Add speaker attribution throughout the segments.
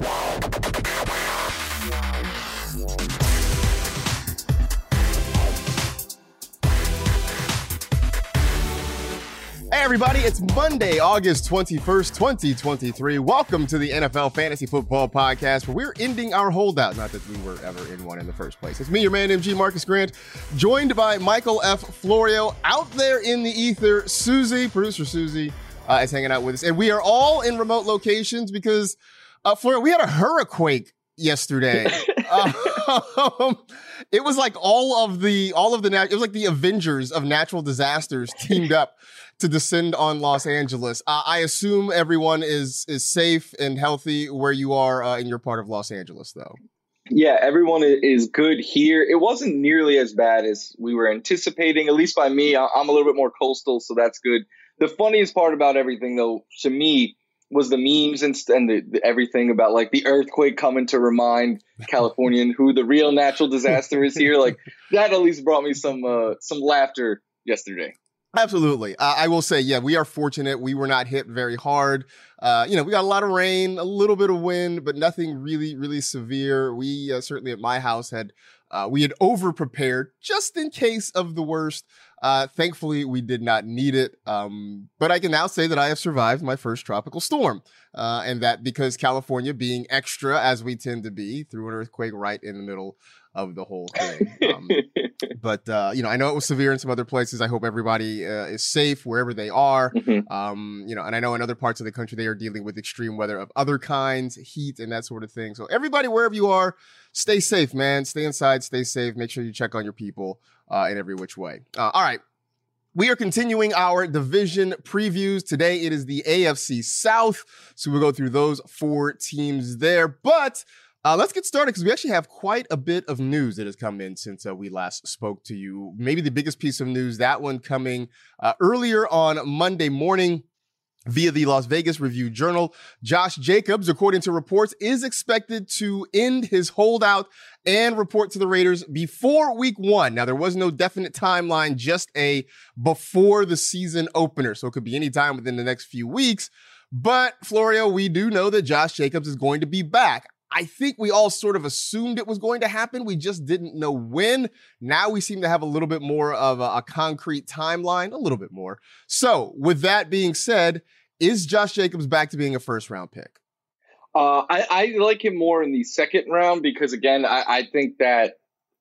Speaker 1: Hey, everybody, it's Monday, August 21st, 2023. Welcome to the NFL Fantasy Football Podcast, where we're ending our holdout. Not that we were ever in one in the first place. It's me, your man, MG Marcas Grant, joined by Michael F. Florio. Out there in the ether, Susie, producer Susie, uh, is hanging out with us. And we are all in remote locations because, uh, Florio, we had a hurricane yesterday. um, it was like all of the all of the nat- it was like the Avengers of natural disasters teamed up to descend on Los Angeles. Uh, I assume everyone is is safe and healthy where you are uh, in your part of Los Angeles, though.
Speaker 2: Yeah, everyone is good here. It wasn't nearly as bad as we were anticipating, at least by me. I'm a little bit more coastal, so that's good. The funniest part about everything, though, to me, was the memes and, and the, the, everything about like the earthquake coming to remind Californian who the real natural disaster is here. Like that at least brought me some uh, some laughter yesterday.
Speaker 1: Absolutely. Uh, I will say, yeah, we are fortunate. We were not hit very hard. Uh, you know, we got a lot of rain, a little bit of wind, but nothing really, really severe. We uh, certainly at my house had uh, we had over prepared just in case of the worst. Uh, thankfully, we did not need it. Um, but I can now say that I have survived my first tropical storm. Uh, and that because California being extra, as we tend to be, through an earthquake right in the middle of the whole thing. Um, but uh, you know, I know it was severe in some other places. I hope everybody uh, is safe wherever they are. Mm-hmm. Um, you know, and I know in other parts of the country they are dealing with extreme weather of other kinds, heat and that sort of thing. So everybody, wherever you are, stay safe, man. Stay inside, stay safe. Make sure you check on your people uh, in every which way. Uh, all right. We are continuing our division previews. Today it is the AFC South. So we'll go through those four teams there. But uh, let's get started because we actually have quite a bit of news that has come in since uh, we last spoke to you. Maybe the biggest piece of news, that one coming uh, earlier on Monday morning. Via the Las Vegas Review Journal, Josh Jacobs, according to reports, is expected to end his holdout and report to the Raiders before week one. Now, there was no definite timeline, just a before the season opener. So it could be any time within the next few weeks. But Florio, we do know that Josh Jacobs is going to be back. I think we all sort of assumed it was going to happen. We just didn't know when. Now we seem to have a little bit more of a, a, concrete timeline, a little bit more. So, with that being said, is Josh Jacobs back to being a first round pick?
Speaker 2: Uh, I, I, like him more in the second round because, again, I, I, think that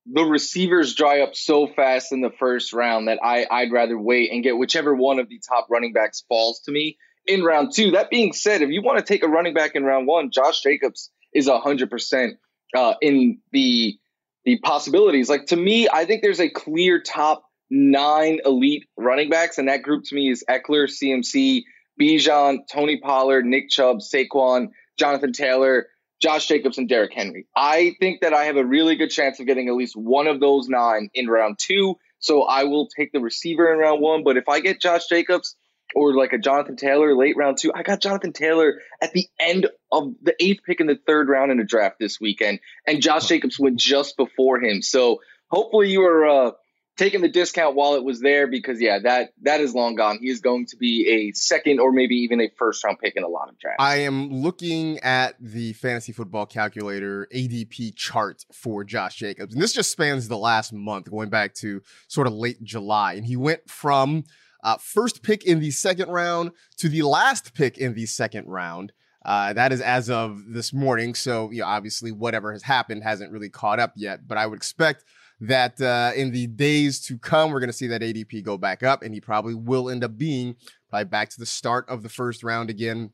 Speaker 2: the receivers dry up so fast in the first round that I, I'd rather wait and get whichever one of the top running backs falls to me in round two. That being said, if you want to take a running back in round one, Josh Jacobs is hundred percent uh, in the the possibilities. Like to me, I think there's a clear top nine elite running backs, and that group to me is Ekeler, CMC, Bijan, Tony Pollard, Nick Chubb, Saquon, Jonathan Taylor, Josh Jacobs, and Derrick Henry. I think that I have a really good chance of getting at least one of those nine in round two. So I will take the receiver in round one. But if I get Josh Jacobs, or like a Jonathan Taylor late round two. I got Jonathan Taylor at the end of the eighth pick in the third round in a draft this weekend, and Josh Jacobs went just before him. So hopefully you are uh, taking the discount while it was there because yeah, that that is long gone. He is going to be a second or maybe even a first round pick in a lot of drafts.
Speaker 1: I am looking at the fantasy football calculator ADP chart for Josh Jacobs, and this just spans the last month, going back to sort of late July, and he went from uh, first pick in the second round to the last pick in the second round. Uh, that is as of this morning. So, you know, obviously, whatever has happened hasn't really caught up yet. But I would expect that uh, in the days to come, we're going to see that ADP go back up, and he probably will end up being probably back to the start of the first round again.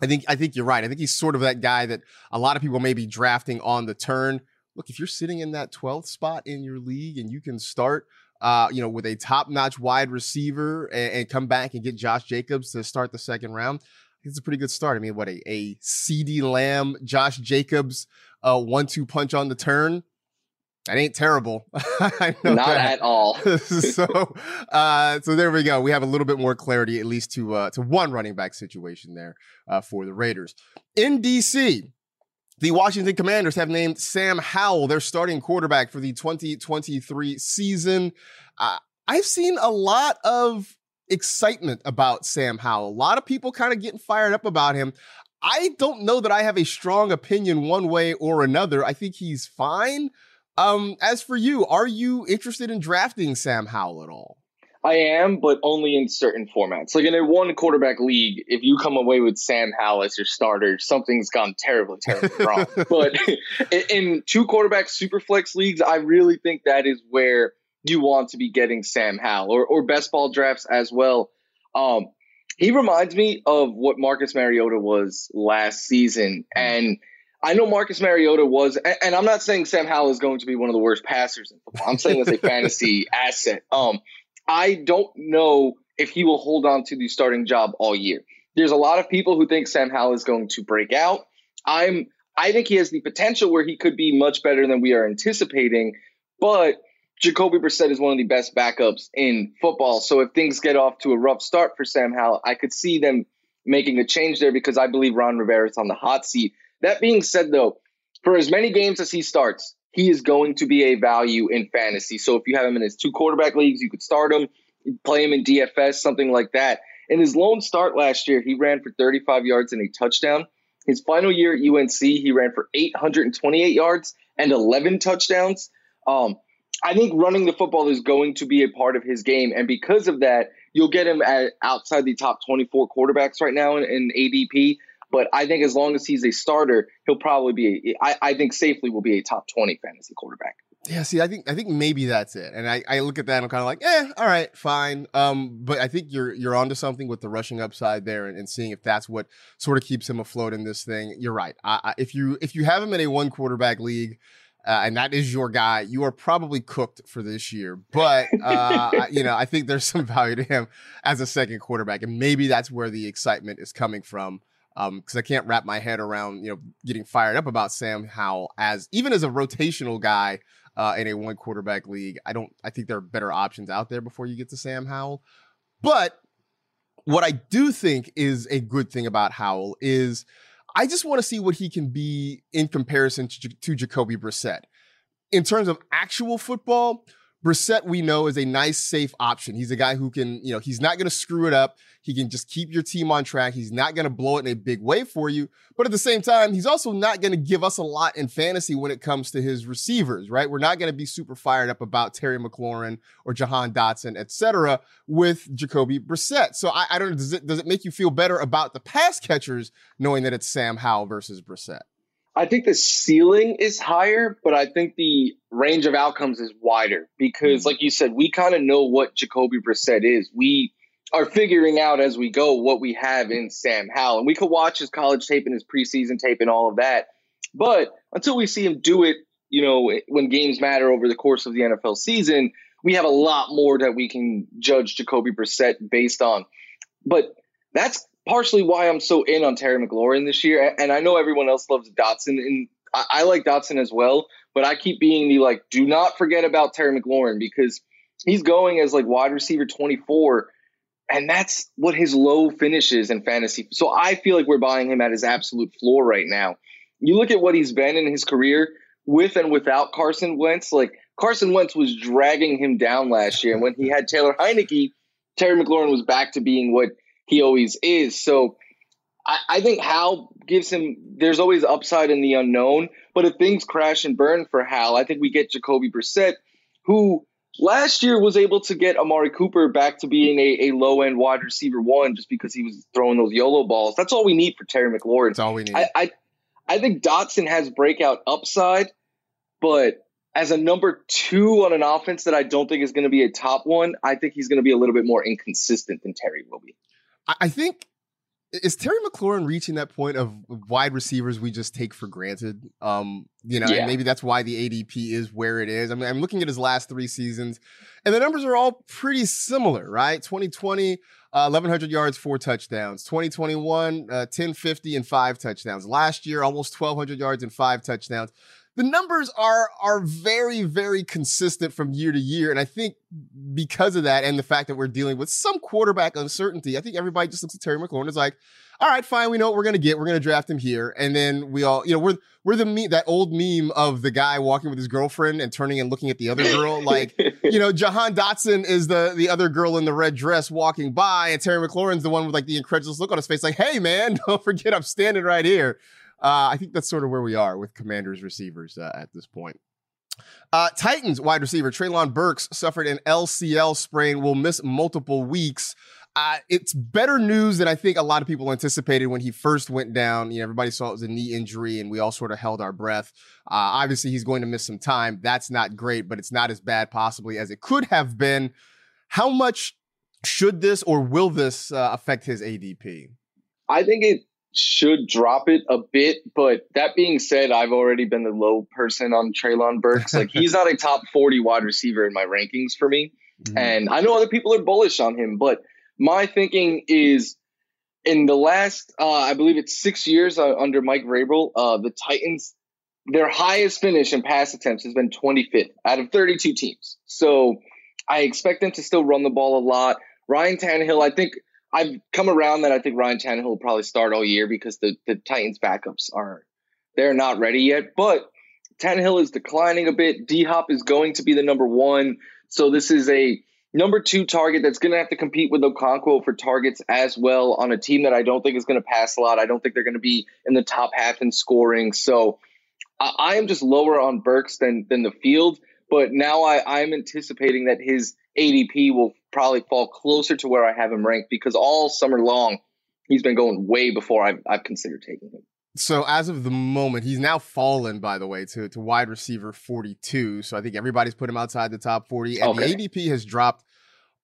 Speaker 1: I think I think you're right. I think he's sort of that guy that a lot of people may be drafting on the turn. Look, if you're sitting in that 12th spot in your league and you can start uh, you know, with a top notch wide receiver and, and, come back and get Josh Jacobs to start the second round. it's a pretty good start. I mean, what a, a CeeDee Lamb, Josh Jacobs, uh, one two punch on the turn. That ain't terrible.
Speaker 2: Not that. at all.
Speaker 1: so, uh, so there we go. We have a little bit more clarity, at least to uh, to one running back situation there uh, for the Raiders. In DC, the Washington Commanders have named Sam Howell their starting quarterback for the 2023 season. Uh, I've seen a lot of excitement about Sam Howell. A lot of people kind of getting fired up about him. I don't know that I have a strong opinion one way or another. I think he's fine. Um, as for you, are you interested in drafting Sam Howell at all?
Speaker 2: I am, but only in certain formats. Like in a one quarterback league, if you come away with Sam Howell as your starter, something's gone terribly, terribly wrong. But in two quarterback super flex leagues, I really think that is where you want to be getting Sam Howell or, or best ball drafts as well. Um, he reminds me of what Marcus Mariota was last season. And I know Marcus Mariota was, and I'm not saying Sam Howell is going to be one of the worst passers in football. I'm saying as a fantasy asset. Um, I don't know if he will hold on to the starting job all year. There's a lot of people who think Sam Howell is going to break out. I'm, I think he has the potential where he could be much better than we are anticipating, but Jacoby Brissett is one of the best backups in football. So if things get off to a rough start for Sam Howell, I could see them making a change there because I believe Ron Rivera is on the hot seat. That being said, though, for as many games as he starts, he is going to be a value in fantasy. So if you have him in his two quarterback leagues, you could start him, play him in DFS, something like that. In his lone start last year, he ran for 35 yards and a touchdown. His final year at UNC, he ran for 828 yards and 11 touchdowns. Um, I think running the football is going to be a part of his game, and because of that, you'll get him at outside the top 24 quarterbacks right now in, in ADP. But I think as long as he's a starter, he'll probably be. I think safely will be a top twenty fantasy quarterback.
Speaker 1: Yeah, see, I think I think maybe that's it. And I, I look at that and I'm kind of like, eh, all right, fine. Um, but I think you're you're onto something with the rushing upside there and, and seeing if that's what sort of keeps him afloat in this thing. You're right. I, I, if you if you have him in a one quarterback league, uh, and that is your guy, you are probably cooked for this year. But uh, you know, I think there's some value to him as a second quarterback, and maybe that's where the excitement is coming from because um, I can't wrap my head around you know getting fired up about Sam Howell as even as a rotational guy uh, in a one quarterback league. I don't. I think there are better options out there before you get to Sam Howell. But what I do think is a good thing about Howell is I just want to see what he can be in comparison to, to Jacoby Brissett in terms of actual football. Brissett, we know, is a nice, safe option. He's a guy who can, you know, he's not going to screw it up. He can just keep your team on track. He's not going to blow it in a big way for you. But at the same time, he's also not going to give us a lot in fantasy when it comes to his receivers, right? We're not going to be super fired up about Terry McLaurin or Jahan Dotson, etc., with Jacoby Brissett. So I, I don't know. Does it, does it make you feel better about the pass catchers knowing that it's Sam Howell versus Brissett?
Speaker 2: I think the ceiling is higher, but I think the range of outcomes is wider because, mm-hmm. like you said, we kind of know what Jacoby Brissett is. We are figuring out as we go what we have in Sam Howell, and we could watch his college tape and his preseason tape and all of that. But until we see him do it, you know, when games matter over the course of the NFL season, we have a lot more that we can judge Jacoby Brissett based on. But that's partially why I'm so in on Terry McLaurin this year. And I know everyone else loves Dotson, and I, like Dotson as well. But I keep being the like, do not forget about Terry McLaurin because he's going as like wide receiver 24 and that's what his low finishes in fantasy. So I feel like we're buying him at his absolute floor right now. You look at what he's been in his career with and without Carson Wentz. Like Carson Wentz was dragging him down last year, and when he had Taylor Heinicke, Terry McLaurin was back to being what he always is. So I, I think Howell gives him. There's always upside in the unknown, but if things crash and burn for Howell, I think we get Jacoby Brissett, who last year was able to get Amari Cooper back to being a, a low end wide receiver one just because he was throwing those YOLO balls. That's all we need for Terry McLaurin.
Speaker 1: That's all we need.
Speaker 2: I, I, I think Dotson has breakout upside, but as a number two on an offense that I don't think is going to be a top one, I think he's going to be a little bit more inconsistent than Terry will be.
Speaker 1: I think is Terry McLaurin reaching that point of wide receivers we just take for granted? Um, you know, yeah. maybe that's why the ADP is where it is. I mean, I'm looking at his last three seasons, and the numbers are all pretty similar, right? 2020, Uh, 1,100 yards, four touchdowns. 2021, uh, 1050 and five touchdowns. Last year, almost 1,200 yards and five touchdowns. The numbers are are very very consistent from year to year, and I think because of that and the fact that we're dealing with some quarterback uncertainty, I think everybody just looks at Terry McLaurin and is like, all right, fine, we know what we're gonna get. We're gonna draft him here, and then we all, you know, we're we're the me that old meme of the guy walking with his girlfriend and turning and looking at the other girl, like you know, Jahan Dotson is the the other girl in the red dress walking by, and Terry McLaurin's the one with like the incredulous look on his face, like, hey man, don't forget I'm standing right here. Uh, I think that's sort of where we are with Commanders receivers uh, at this point. Uh, Titans wide receiver Treylon Burks suffered an LCL sprain, will miss multiple weeks. Uh, it's better news than I think a lot of people anticipated when he first went down. You know, everybody saw it was a knee injury, and we all sort of held our breath. Uh, obviously, he's going to miss some time. That's not great, but it's not as bad possibly as it could have been. How much should this or will this uh, affect his ADP?
Speaker 2: I think it should drop it a bit. But that being said, I've already been the low person on Treylon Burks. Like he's not a top 40 wide receiver in my rankings for me. Mm-hmm. And I know other people are bullish on him, but my thinking is in the last, uh, I believe it's six years uh, under Mike Vrabel, uh, the Titans, their highest finish in pass attempts has been 25th out of 32 teams. So I expect them to still run the ball a lot. Ryan Tannehill, I think I've come around that I think Ryan Tannehill will probably start all year because the, the Titans backups are they're not ready yet. But Tannehill is declining a bit. D Hop is going to be the number one. So this is a number two target that's going to have to compete with Okonkwo for targets as well on a team that I don't think is going to pass a lot. I don't think they're going to be in the top half in scoring. So I, I am just lower on Burks than than the field. But now I, I'm anticipating that his ADP will probably fall closer to where I have him ranked because all summer long he's been going way before I've, I've considered taking him.
Speaker 1: So as of the moment, he's now fallen, by the way, to, to wide receiver 42. So I think everybody's put him outside the top 40. And okay. the ADP has dropped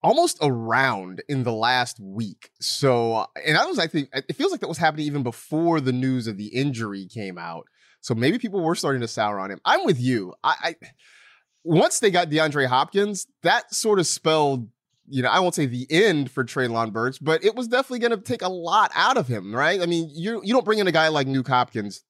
Speaker 1: almost around in the last week. So, and that was, I think, it feels like that was happening even before the news of the injury came out. So maybe people were starting to sour on him. I'm with you. I, I once they got DeAndre Hopkins, that sort of spelled you know, I won't say the end for Treylon Burks, but it was definitely going to take a lot out of him, right? I mean, you you don't bring in a guy like Nuke Hopkins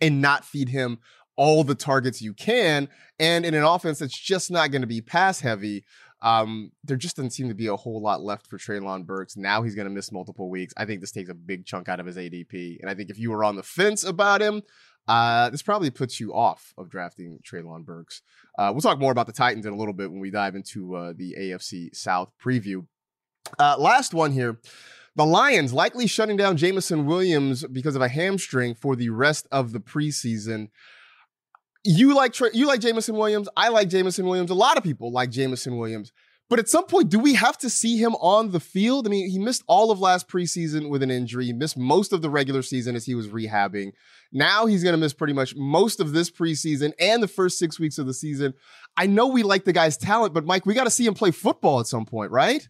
Speaker 1: and not feed him all the targets you can, and in an offense that's just not going to be pass heavy. Um, there just doesn't seem to be a whole lot left for Treylon Burks. Now he's going to miss multiple weeks. I think this takes a big chunk out of his ADP, and I think if you were on the fence about him, uh, this probably puts you off of drafting Treylon Burks. Uh, we'll talk more about the Titans in a little bit when we dive into uh, the AFC South preview. Uh, last one here. The Lions likely shutting down Jameson Williams because of a hamstring for the rest of the preseason. You like you like Jameson Williams. I like Jameson Williams. A lot of people like Jameson Williams. But at some point, do we have to see him on the field? I mean, he missed all of last preseason with an injury. He missed most of the regular season as he was rehabbing. Now he's going to miss pretty much most of this preseason and the first six weeks of the season. I know we like the guy's talent, but Mike, we got to see him play football at some point, right?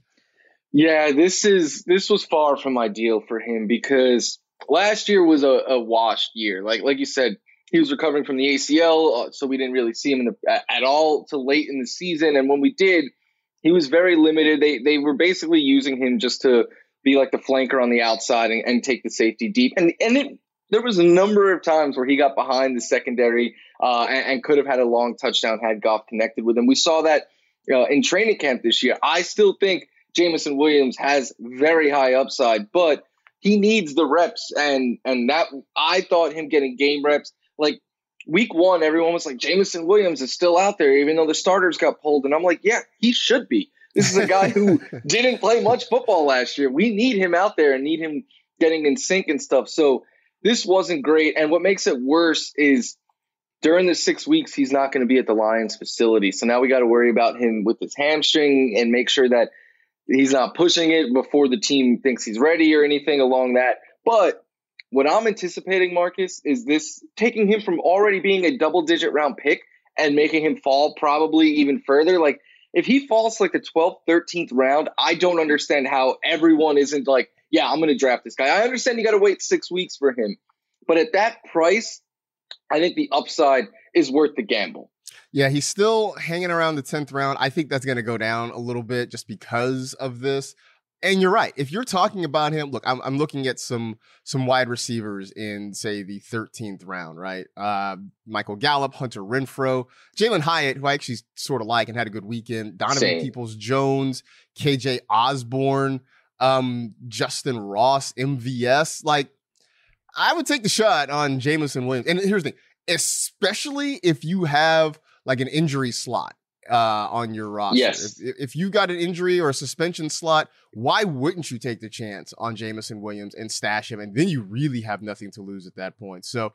Speaker 2: Yeah, this is this was far from ideal for him because last year was a, a washed year. Like like you said, he was recovering from the ACL, uh, so we didn't really see him the, at all till late in the season. And when we did, he was very limited. They they were basically using him just to be like the flanker on the outside and, and take the safety deep. And and it, there was a number of times where he got behind the secondary uh, and, and, could have had a long touchdown had Goff connected with him. We saw that uh, in training camp this year. I still think Jameson Williams has very high upside, but he needs the reps. And and that I thought him getting game reps like week one, everyone was like, Jameson Williams is still out there, even though the starters got pulled. And I'm like, yeah, he should be. This is a guy who didn't play much football last year. We need him out there and need him getting in sync and stuff. So this wasn't great. And what makes it worse is during the six weeks, he's not going to be at the Lions facility. So now we got to worry about him with his hamstring and make sure that he's not pushing it before the team thinks he's ready or anything along that. But what I'm anticipating, Marcas, is this taking him from already being a double digit round pick and making him fall probably even further. Like, if he falls like the 12th, 13th round, I don't understand how everyone isn't like, yeah, I'm going to draft this guy. I understand you got to wait six weeks for him. But at that price, I think the upside is worth the gamble.
Speaker 1: Yeah, he's still hanging around the 10th round. I think that's going to go down a little bit just because of this And you're right. If you're talking about him, look, I'm, I'm looking at some some wide receivers in say the 13th round, right? Uh, Michael Gallup, Hunter Renfrow, Jalin Hyatt, who I actually sort of like and had a good weekend. Donovan Peoples Jones, KJ Osborn, um, Justyn Ross, MVS. Like, I would take the shot on Jameson Williams. And here's the thing, especially if you have like an injury slot uh, on your roster.
Speaker 2: Yes.
Speaker 1: If, if you got an injury or a suspension slot, why wouldn't you take the chance on Jameson Williams and stash him? And then you really have nothing to lose at that point. So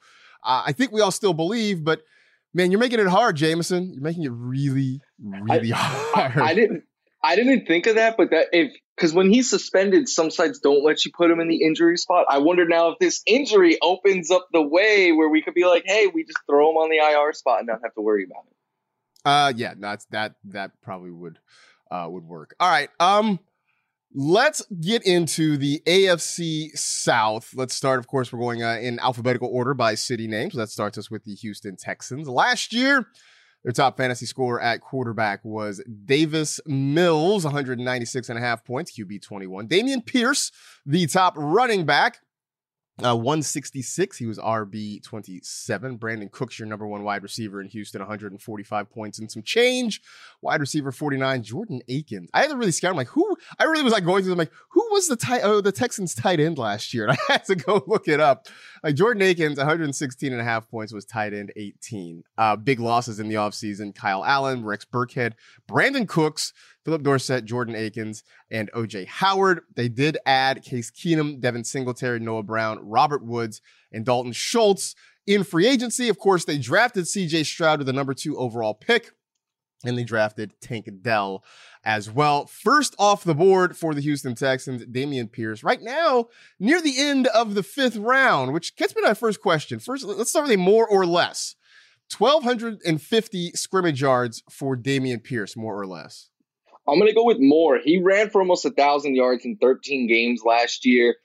Speaker 1: uh, I think we all still believe, but man, you're making it hard, Jameson. You're making it really, really I, hard.
Speaker 2: I, I didn't. I didn't think of that, but that if because when he's suspended, some sites don't let you put him in the injury spot. I wonder now if this injury opens up the way where we could be like, hey, we just throw him on the IR spot and not have to worry about it.
Speaker 1: Uh, yeah, that's that that probably would uh would work. All right, um, let's get into the AFC South. Let's start, of course, we're going uh, in alphabetical order by city names. That starts us with the Houston Texans. Last year, their top fantasy scorer at quarterback was Davis Mills, 196 and a half points, QB 21. Dameon Pierce, the top running back, uh, 166. He was RB 27. Brandin Cooks, your number one wide receiver in Houston, 145 points and some change. Wide receiver 49, Jordan Akins. I had to really scout. I'm like, who? I really was like going through them, like, who was the tight, oh, the Texans tight end last year? And I had to go look it up. Like Jordan Akins, 116 and a half points was tight end 18. Uh, big losses in the offseason. Kyle Allen, Rex Burkhead, Brandin Cooks, Phillip Dorsett, Jordan Akins, and OJ Howard. They did add Case Keenum, Devin Singletary, Noah Brown, Robert Woods, and Dalton Schultz in free agency. Of course, they drafted CJ Stroud with the number two overall pick, and they drafted Tank Dell as well. First off the board for the Houston Texans, Dameon Pierce. Right now, near the end of the fifth round, which gets me to my first question. First, let's start with a more or less. 1,250 scrimmage yards for Dameon Pierce, more or less.
Speaker 2: I'm gonna go with more. He ran for almost a thousand yards in 13 games last year.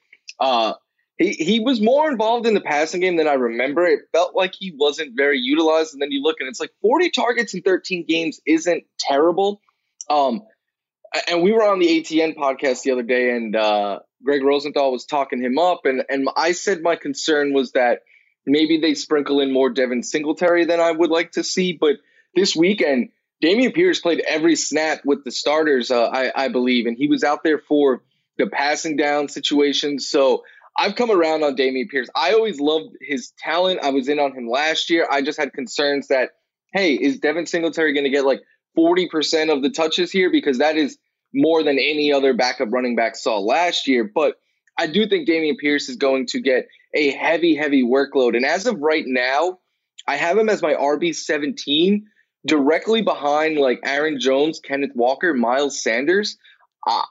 Speaker 2: Uh, he he was more involved in the passing game than I remember. It felt like he wasn't very utilized, and then you look and it's like 40 targets in 13 games isn't terrible. Um, and we were on the ATN podcast the other day, and uh, Gregg Rosenthal was talking him up, and and I said my concern was that maybe they sprinkle in more Devin Singletary than I would like to see, but this weekend Dameon Pierce played every snap with the starters, uh, I, I believe, and he was out there for the passing down situations. So I've come around on Dameon Pierce. I always loved his talent. I was in on him last year. I just had concerns that, hey, is Devin Singletary going to get like 40% of the touches here? Because that is more than any other backup running back saw last year. But I do think Dameon Pierce is going to get a heavy, heavy workload. And as of right now, I have him as my RB 17 directly behind like Aaron Jones, Kenneth Walker, Miles Sanders,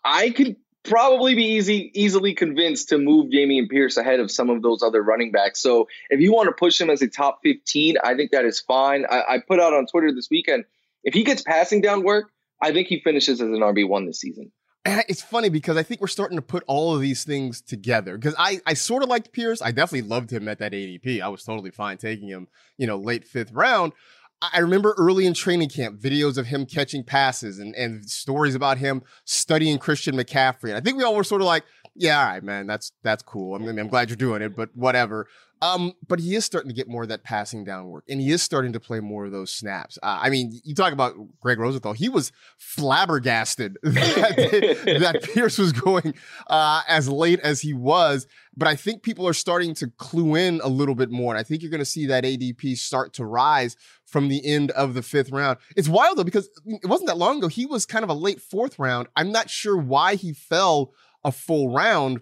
Speaker 2: I could probably be easy easily convinced to move Dameon Pierce ahead of some of those other running backs. So if you want to push him as a top 15, I think that is fine. I, I put out on Twitter this weekend, if he gets passing down work, I think he finishes as an RB1 this season.
Speaker 1: It's funny because I think we're starting to put all of these things together. Because I, I sort of liked Pierce. I definitely loved him at that ADP. I was totally fine taking him, you know, late fifth round. I remember early in training camp, videos of him catching passes and, and stories about him studying Christian McCaffrey. And I think we all were sort of like, yeah, all right, man, that's that's cool. I mean, I'm glad you're doing it, but whatever. Um, but he is starting to get more of that passing down work, and he is starting to play more of those snaps. Uh, I mean, you talk about Gregg Rosenthal; he was flabbergasted that, that Pierce was going uh, as late as he was. But I think people are starting to clue in a little bit more, and I think you're going to see that ADP start to rise from the end of the fifth round. It's wild though because it wasn't that long ago. He was kind of a late fourth round. I'm not sure why he fell a full round,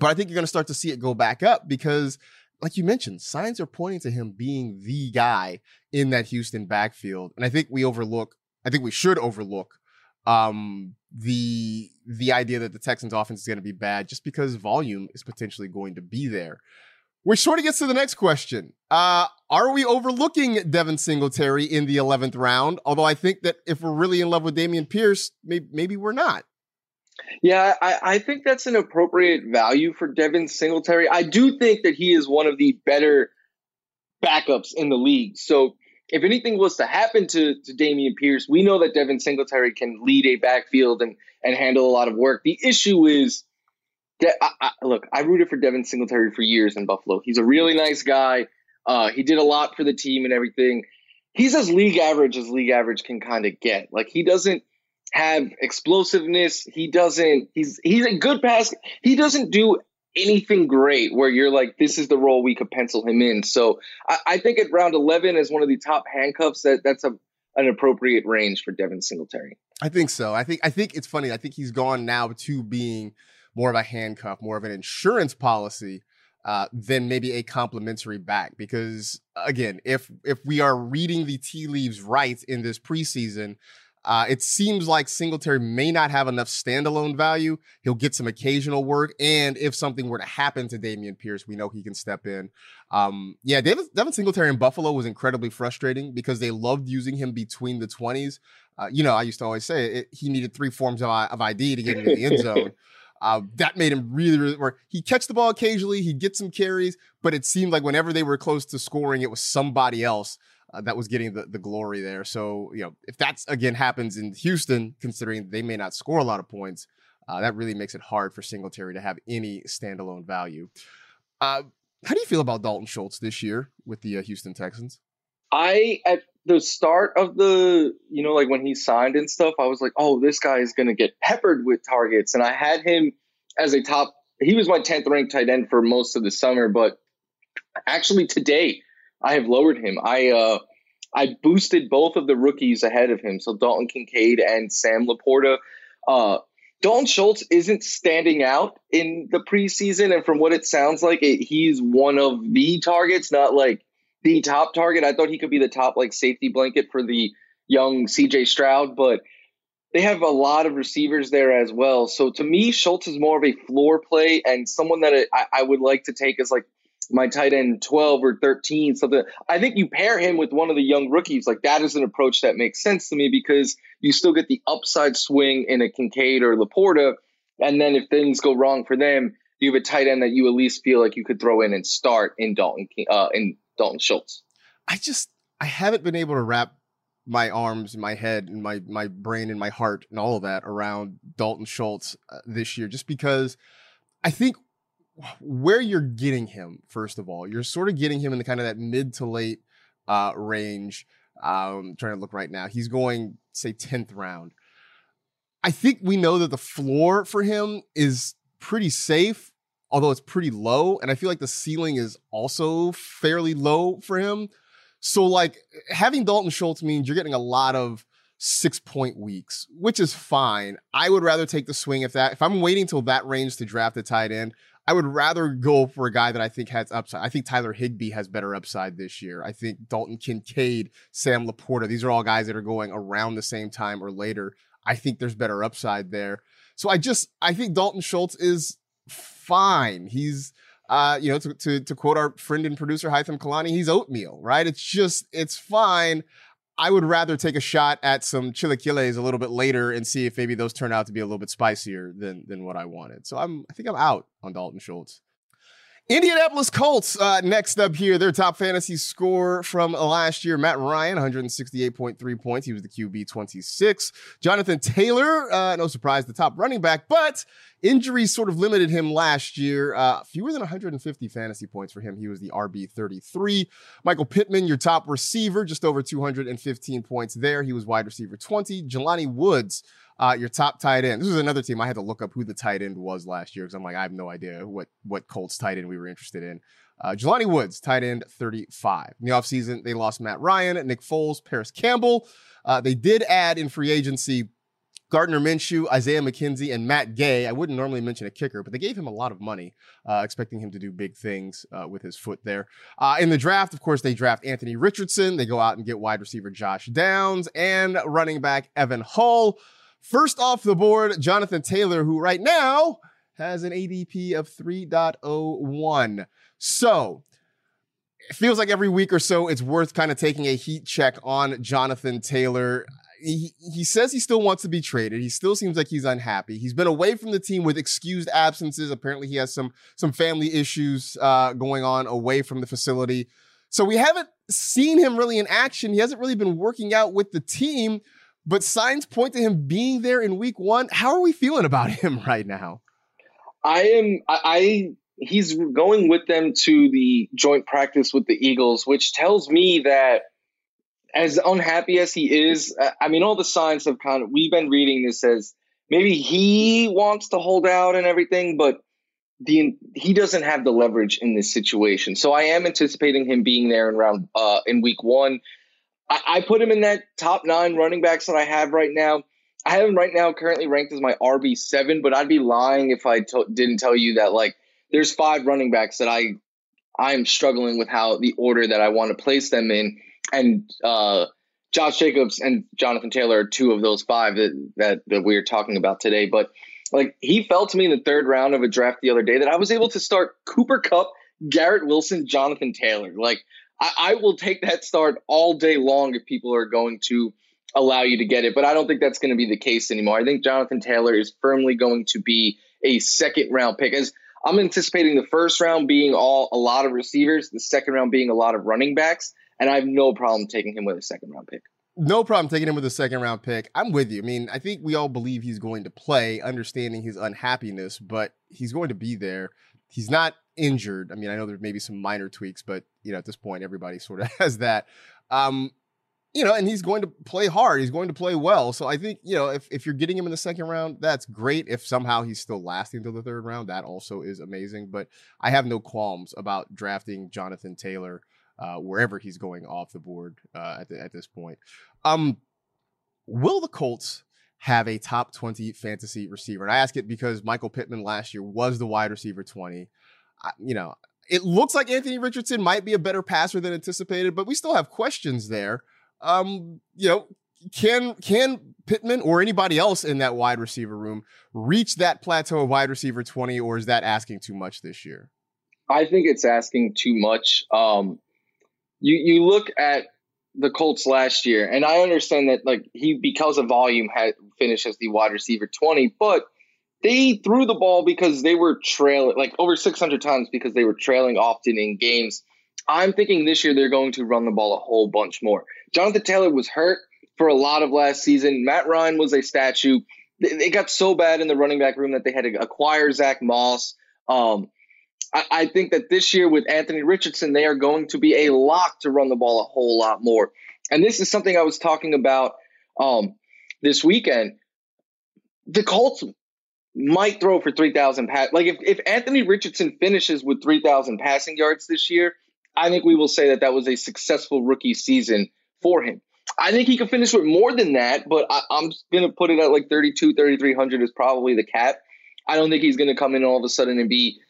Speaker 1: but I think you're going to start to see it go back up because like you mentioned, signs are pointing to him being the guy in that Houston backfield. And I think we overlook, I think we should overlook um, the the idea that the Texans offense is going to be bad just because volume is potentially going to be there. Which sort of gets to the next question. Uh, are we overlooking Devin Singletary in the 11th round? Although I think that if we're really in love with Dameon Pierce, maybe we're not.
Speaker 2: Yeah, I, I think that's an appropriate value for Devin Singletary. I do think that he is one of the better backups in the league. So if anything was to happen to, to Dameon Pierce, we know that Devin Singletary can lead a backfield and, and handle a lot of work. The issue is I, I, look, I rooted for Devin Singletary for years in Buffalo. He's a really nice guy. Uh, he did a lot for the team and everything. He's as league average as league average can kind of get. Like he doesn't have explosiveness. He doesn't. He's he's a good pass. He doesn't do anything great where you're like, this is the role we could pencil him in. So I, I think at round 11 as one of the top handcuffs, that that's a an appropriate range for Devin Singletary.
Speaker 1: I think so. I think I think it's funny. I think he's gone now to being more of a handcuff, more of an insurance policy uh, than maybe a complimentary back. Because again, if if we are reading the tea leaves right in this preseason, uh, it seems like Singletary may not have enough standalone value. He'll get some occasional work, and if something were to happen to Dameon Pierce, we know he can step in. Um, yeah, David, Devin Singletary in Buffalo was incredibly frustrating because they loved using him between the twenties. Uh, you know, I used to always say it, he needed three forms of, of ID to get into the end zone. Uh, that made him really, really work. He catch the ball occasionally, he'd get some carries, but it seemed like whenever they were close to scoring, it was somebody else uh, that was getting the, the glory there. So, you know, if that's again happens in Houston, considering they may not score a lot of points, uh, that really makes it hard for Singletary to have any standalone value. Uh, how do you feel about Dalton Schultz this year with the uh, Houston Texans?
Speaker 2: I at the start of the, you know, like when he signed and stuff, I was like, oh, this guy is going to get peppered with targets, and I had him as a top. He was my tenth ranked tight end for most of the summer, but actually today I have lowered him. I uh, I boosted both of the rookies ahead of him, so Dalton Kincaid and Sam LaPorta. Uh, Dalton Schultz isn't standing out in the preseason, and from what it sounds like, it, he's one of the targets, not like the top target. I thought he could be the top like safety blanket for the young CJ Stroud, but they have a lot of receivers there as well. So to me, Schultz is more of a floor play and someone that I, I would like to take as like my tight end 12 or 13 something. I think you pair him with one of the young rookies. Like that is an approach that makes sense to me because you still get the upside swing in a kincaid or laporta. And then if things go wrong for them you have a tight end that you at least feel like you could throw in and start in dalton uh, in dalton schultz.
Speaker 1: I just i haven't been able to wrap my arms my head and my my brain and my heart and all of that around dalton schultz uh, this year just because i think where you're getting him, first of all, you're sort of getting him in the kind of that mid to late uh, range. Um, trying to look right now. He's going, say, 10th round. I think we know that the floor for him is pretty safe, although it's pretty low. And I feel like the ceiling is also fairly low for him. So, like, having Dalton Schultz means you're getting a lot of six point weeks, which is fine. I would rather take the swing if that, if I'm waiting till that range to draft a tight end, I would rather go for a guy that I think has upside. I think Tyler Higbee has better upside this year. I think Dalton Kincaid, Sam LaPorta, these are all guys that are going around the same time or later. I think there's better upside there. So I just I think Dalton Schultz is fine. He's uh, you know, to, to, to quote our friend and producer Hytham Kalani, he's oatmeal, right? It's just it's fine. I would rather take a shot at some chilaquiles a little bit later and see if maybe those turn out to be a little bit spicier than than what I wanted. So I'm I think I'm out on Dalton Schultz. Indianapolis Colts, uh, next up here, their top fantasy score from last year. Matt Ryan, 168.3 points. He was the QB 26. Jonathan Taylor, uh, no surprise, the top running back, but injuries sort of limited him last year. Uh, fewer than 150 fantasy points for him. He was the RB 33. Michael Pittman, your top receiver, just over 215 points there. He was wide receiver 20. Jelani Woods, uh, your top tight end. This is another team I had to look up who the tight end was last year because I'm like, I have no idea what what Colts tight end we were interested in. Uh, Jelani Woods, tight end 35. In the offseason, they lost Matt Ryan, Nick Foles, Parris Campbell. Uh, they did add in free agency Gardner Minshew, Isaiah McKenzie, and Matt Gay. I wouldn't normally mention a kicker, but they gave him a lot of money, uh, expecting him to do big things uh, with his foot there. Uh, in the draft, of course, they draft Anthony Richardson. They go out and get wide receiver Josh Downs and running back Evan Hull. First off the board, Jonathan Taylor, who right now has an ADP of 3.01. So it feels like every week or so it's worth kind of taking a heat check on Jonathan Taylor. He, he says he still wants to be traded. He still seems like he's unhappy. He's been away from the team with excused absences. Apparently, he has some some family issues uh, going on away from the facility. So we haven't seen him really in action. He hasn't really been working out with the team, but signs point to him being there in week one. How are we feeling about him right now?
Speaker 2: I am, I, I he's going with them to the joint practice with the Eagles, which tells me that as unhappy as he is, I mean, all the signs have kind of, we've been reading this as maybe he wants to hold out and everything, but the he doesn't have the leverage in this situation. So I am anticipating him being there in round uh, in week one. I, I put him in that top nine running backs that I have right now. I have him right now currently ranked as my RB seven, but I'd be lying if I to- didn't tell you that like there's five running backs that I I'm struggling with how the order that I want to place them in, and uh, Josh Jacobs and Jonathan Taylor are two of those five that that, that we are talking about today. But like he fell to me in the third round of a draft the other day that I was able to start Cooper Kupp, Garrett Wilson, Jonathan Taylor. Like I, I will take that start all day long if people are going to allow you to get it. But I don't think that's going to be the case anymore. I think Jonathan Taylor is firmly going to be a second round pick. As I'm anticipating the first round being all a lot of receivers, the second round being a lot of running backs, and I have no problem taking him with a second round pick.
Speaker 1: No problem taking him with a second round pick. I'm with you. I mean, I think we all believe he's going to play, understanding his unhappiness, but he's going to be there. He's not injured. I mean, I know there may be some minor tweaks, but you know, at this point, everybody sort of has that. Um, you know, and he's going to play hard. He's going to play well. So I think, you know, if, if you're getting him in the second round, that's great. If somehow he's still lasting till the third round, that also is amazing. But I have no qualms about drafting Jonathan Taylor uh, wherever he's going off the board uh, at, the, at this point. Um, will the Colts have a top 20 fantasy receiver? And I ask it because Michael Pittman last year was the wide receiver 20. You know, it looks like Anthony Richardson might be a better passer than anticipated, but we still have questions there. Um, you know, can can Pittman or anybody else in that wide receiver room reach that plateau of wide receiver 20, or is that asking too much this year?
Speaker 2: I think it's asking too much. Um, you you look at the Colts last year, and I understand that like he because of volume had finished as the wide receiver twenty, but they threw the ball because they were trailing like over six hundred times because they were trailing often in games. I'm thinking this year they're going to run the ball a whole bunch more. Jonathan Taylor was hurt for a lot of last season. Matt Ryan was a statue. It got so bad in the running back room that they had to acquire Zack Moss. Um, I, I think that this year with Anthony Richardson, they are going to be a lock to run the ball a whole lot more. And this is something I was talking about um, this weekend. The Colts might throw for 3,000 pass. Like if, if Anthony Richardson finishes with 3,000 passing yards this year, I think we will say that that was a successful rookie season for him. I think he could finish with more than that, but I, am going to put it at like 32, 3,300 is probably the cap. I don't think he's going to come in all of a sudden and be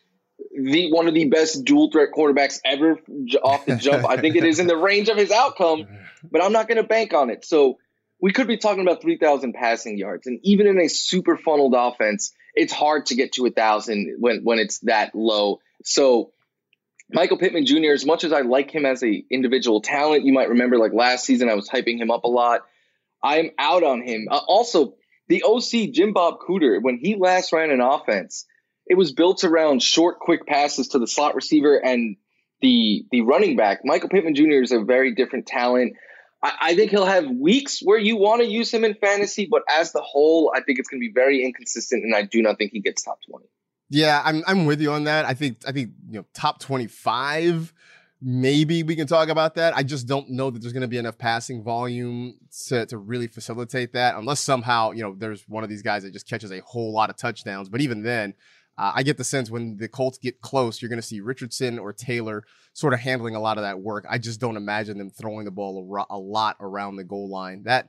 Speaker 2: the one of the best dual threat quarterbacks ever off the jump. I think it is in the range of his outcome, but I'm not going to bank on it. So we could be talking about 3,000 passing yards, and even in a super funneled offense, it's hard to get to a thousand when when it's that low. So Michael Pittman Jr. As much as I like him as a individual talent, you might remember like last season I was hyping him up a lot. I'm out on him. Uh, also, the OC Jim Bob Cooter when he last ran an offense it was built around short, quick passes to the slot receiver and the the running back. Michael Pittman Jr. is a very different talent. I, I think he'll have weeks where you want to use him in fantasy, but as the whole, I think it's going to be very inconsistent, and I do not think he gets top twenty.
Speaker 1: Yeah, I'm I'm with you on that. I think I think you know top twenty five. Maybe we can talk about that. I just don't know that there's going to be enough passing volume to, to really facilitate that, unless somehow you know there's one of these guys that just catches a whole lot of touchdowns. But even then, uh, I get the sense when the Colts get close, you're going to see Richardson or Taylor sort of handling a lot of that work. I just don't imagine them throwing the ball a, lot around the goal line. That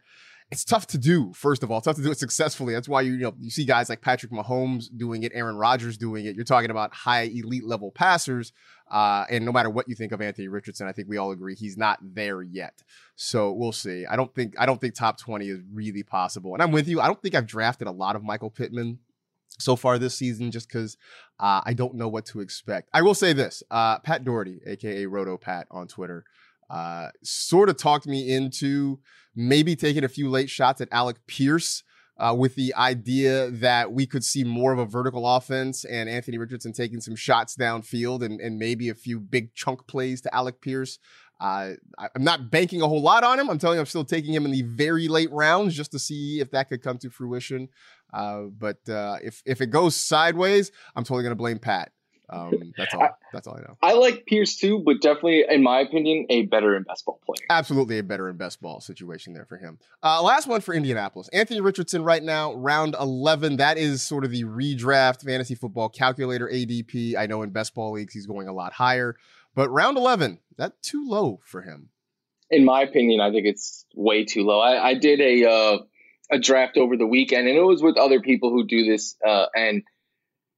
Speaker 1: it's tough to do. First of all, tough to do it successfully. That's why you, you know you see guys like Patrick Mahomes doing it, Aaron Rodgers doing it. You're talking about high elite level passers, uh, and no matter what you think of Anthony Richardson, I think we all agree he's not there yet. So we'll see. I don't think I don't think top twenty is really possible. And I'm with you. I don't think I've drafted a lot of Michael Pittman so far this season just because uh, I don't know what to expect. I will say this uh, Pat Daugherty, aka Roto Pat on Twitter, uh, sort of talked me into maybe taking a few late shots at Alec Pierce. Uh, with the idea that we could see more of a vertical offense and Anthony Richardson taking some shots downfield and, and maybe a few big chunk plays to Alec Pierce. Uh, I'm not banking a whole lot on him. I'm telling you, I'm still taking him in the very late rounds just to see if that could come to fruition. Uh, but uh, if if it goes sideways, I'm totally going to blame Pat. Um, that's all. That's all I know.
Speaker 2: I like Pierce too, but definitely, in my opinion, a better in best ball player.
Speaker 1: Absolutely a better in best ball situation there for him. Uh, last one for Indianapolis. Anthony Richardson right now, round 11. That is sort of the redraft fantasy football calculator ADP. I know in best ball leagues he's going a lot higher, but round 11, that too low for him.
Speaker 2: In my opinion, I think it's way too low. I, I did a uh, a draft over the weekend, and it was with other people who do this, uh, and –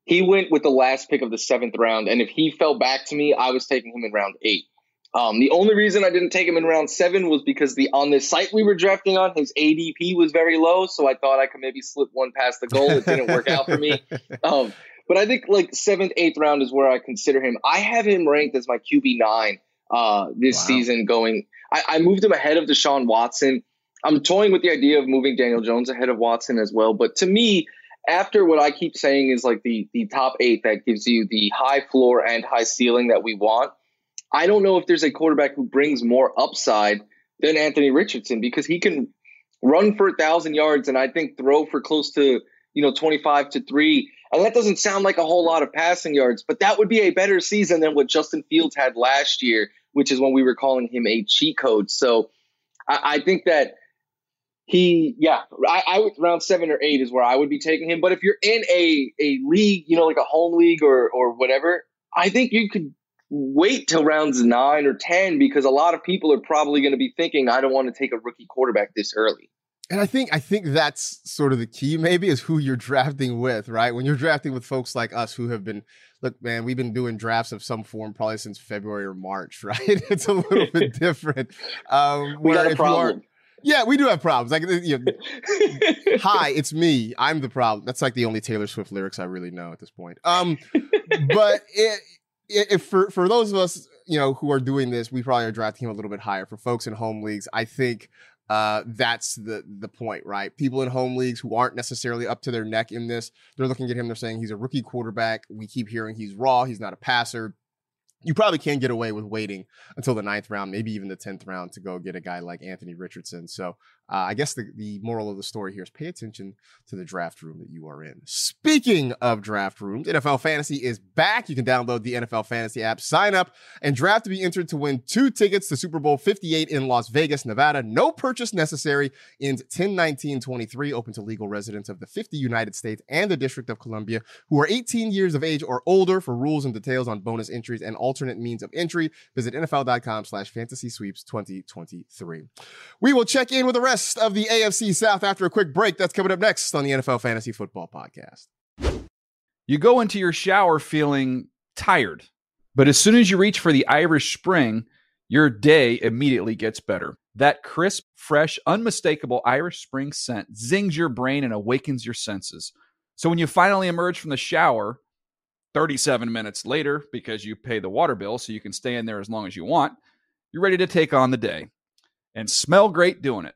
Speaker 2: he went with the last pick of the seventh round, and if he fell back to me, I was taking him in round eight. Um, the only reason I didn't take him in round seven was because the on the site we were drafting on, his ADP was very low, so I thought I could maybe slip one past the goal. It didn't work out for me. Um, but I think like seventh, eighth round is where I consider him. I have him ranked as my QB nine uh, this wow. season. Going, I, I moved him ahead of Deshaun Watson. I'm toying with the idea of moving Daniel Jones ahead of Watson as well. But to me, after what I keep saying is like the the top eight that gives you the high floor and high ceiling that we want. I don't know if there's a quarterback who brings more upside than Anthony Richardson because he can run for a thousand yards and I think throw for close to you know 25 to three. And that doesn't sound like a whole lot of passing yards, but that would be a better season than what Justin Fields had last year, which is when we were calling him a cheat code. So I, I think that he yeah I, I would round seven or eight is where I would be taking him. But if you're in a a league, you know, like a home league or or whatever, I think you could wait till rounds nine or ten because a lot of people are probably going to be thinking, I don't want to take a rookie quarterback this early.
Speaker 1: And I think I think that's sort of the key, maybe, is who you're drafting with, right? When you're drafting with folks like us who have been, look, man, we've been doing drafts of some form probably since February or March, right? It's a little bit different. Um,
Speaker 2: we got a problem.
Speaker 1: Yeah, we do have problems. Like, you know, hi, it's me. I'm the problem. That's like the only Taylor Swift lyrics I really know at this point. Um, but it, if for for those of us, you know, who are doing this, we probably are drafting him a little bit higher. For folks in home leagues, I think uh, that's the the point, right? People in home leagues who aren't necessarily up to their neck in this, they're looking at him. They're saying he's a rookie quarterback. We keep hearing he's raw. He's not a passer you probably can't get away with waiting until the ninth round, maybe even the 10th round to go get a guy like Anthony Richardson. So uh, I guess the, the moral of the story here is pay attention to the draft room that you are in. Speaking of draft rooms, NFL Fantasy is back. You can download the NFL Fantasy app, sign up, and draft to be entered to win two tickets to Super Bowl 58 in Las Vegas, Nevada. No purchase necessary. Ends 10-19-23. Open to legal residents of the 50 United States and the District of Columbia who are 18 years of age or older. For rules and details on bonus entries and alternate means of entry, visit NFL.com slash fantasy sweeps 2023. We will check in with the rest rest of the AFC South after a quick break. That's coming up next on the NFL Fantasy Football Podcast.
Speaker 3: You go into your shower feeling tired, but as soon as you reach for the Irish Spring, your day immediately gets better. That crisp, fresh, unmistakable Irish Spring scent zings your brain and awakens your senses. So when you finally emerge from the shower, 37 minutes later, because you pay the water bill so you can stay in there as long as you want, you're ready to take on the day and smell great doing it.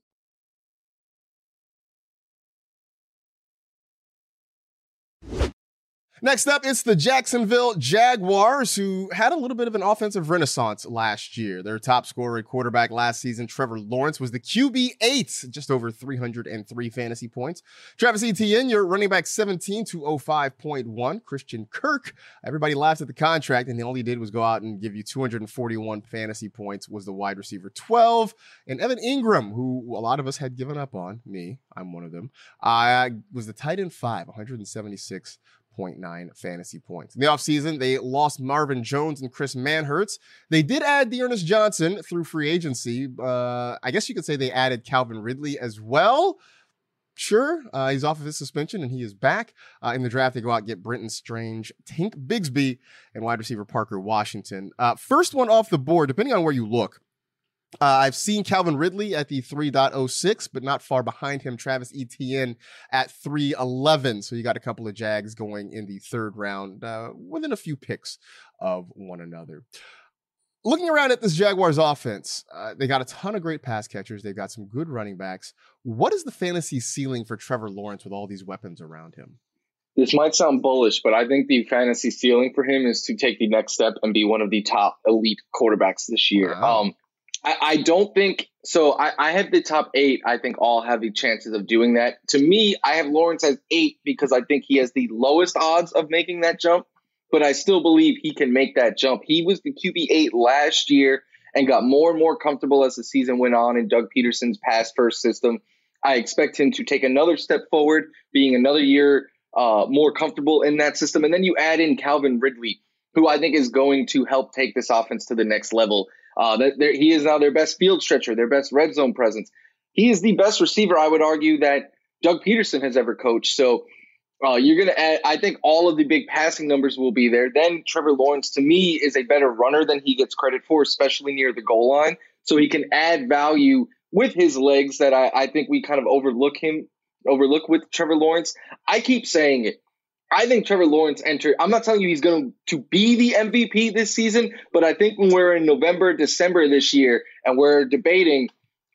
Speaker 1: Next up, it's the Jacksonville Jaguars, who had a little bit of an offensive renaissance last year. Their top scorer quarterback last season, Trevor Lawrence, was the QB8, just over 303 fantasy points. Travis Etienne, your running back 17 to 05.1. Christian Kirk, everybody laughed at the contract, and all he did was go out and give you 241 fantasy points, was the wide receiver 12. And Evan Engram, who a lot of us had given up on, me, I'm one of them, uh, was the tight end 5, 176 0.9 fantasy points. In the offseason, they lost Marvin Jones and Chris Manhertz. They did add D'Ernest Johnson through free agency. Uh, I guess you could say they added Calvin Ridley as well. Sure, uh, he's off of his suspension and he is back. Uh, in the draft, they go out get Brenton Strange, Tank Bigsby, and wide receiver Parker Washington. Uh, first one off the board, depending on where you look, uh, I've seen Calvin Ridley at the 3.06, but not far behind him, Travis Etienne at 3.11. So you got a couple of Jags going in the third round uh, within a few picks of one another. Looking around at this Jaguars offense, uh, they got a ton of great pass catchers. They've got some good running backs. What is the fantasy ceiling for Trevor Lawrence with all these weapons around him?
Speaker 2: This might sound bullish, but I think the fantasy ceiling for him is to take the next step and be one of the top elite quarterbacks this year. Wow. Um, I, I, don't think so. I, I have the top eight. I think all have the chances of doing that. To me, I have Lawrence as eight because I think he has the lowest odds of making that jump, but I still believe he can make that jump. He was the QB eight last year and got more and more comfortable as the season went on in Doug Pederson's pass first system. I expect him to take another step forward, being another year uh, more comfortable in that system. And then you add in Calvin Ridley, who I think is going to help take this offense to the next level. Uh, he is now their best field stretcher, their best red zone presence. He is the best receiver, I would argue, that Doug Pederson has ever coached. So uh, you're going to add, I think all of the big passing numbers will be there. Then Trevor Lawrence, to me, is a better runner than he gets credit for, especially near the goal line. So he can add value with his legs that I, I think we kind of overlook him overlook with Trevor Lawrence. I keep saying it. I think Trevor Lawrence entered. I'm not telling you he's going to be the MVP this season, but I think when we're in November, December this year, and we're debating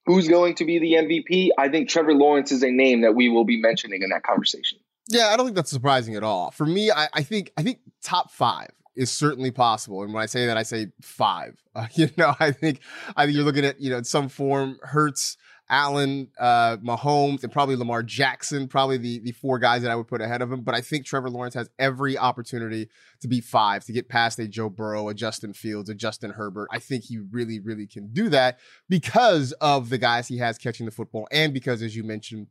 Speaker 2: who's going to be the MVP, I think Trevor Lawrence is a name that we will be mentioning in that conversation.
Speaker 1: Yeah, I don't think that's surprising at all. For me, I, I think I think top five is certainly possible. And when I say that, I say five. Uh, you know, I think I think you're looking at you know in some form Hurts, Allen, uh, Mahomes, and probably Lamar Jackson, probably the the four guys that I would put ahead of him. But I think Trevor Lawrence has every opportunity to be five, to get past a Joe Burrow, a Justin Fields, a Justin Herbert. I think he really, really can do that because of the guys he has catching the football, and because, as you mentioned,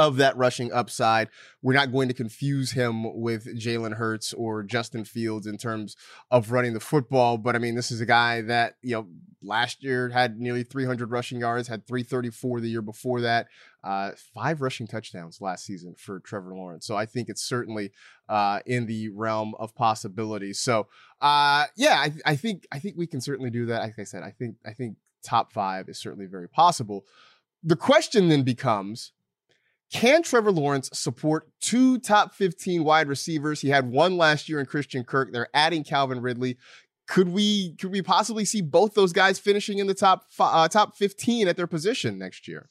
Speaker 1: of that rushing upside. We're not going to confuse him with Jalen Hurts or Justin Fields in terms of running the football. But I mean, this is a guy that, you know, last year had nearly 300 rushing yards, had 334 the year before that, uh, five rushing touchdowns last season for Trevor Lawrence. So I think it's certainly uh, in the realm of possibilities. So uh, yeah, I, I think I think we can certainly do that. Like I said, I think I think top five is certainly very possible. The question then becomes can Trevor Lawrence support two top 15 wide receivers? He had one last year in Christian Kirk. They're adding Calvin Ridley. Could we could we possibly see both those guys finishing in the top uh, top 15 at their position next year?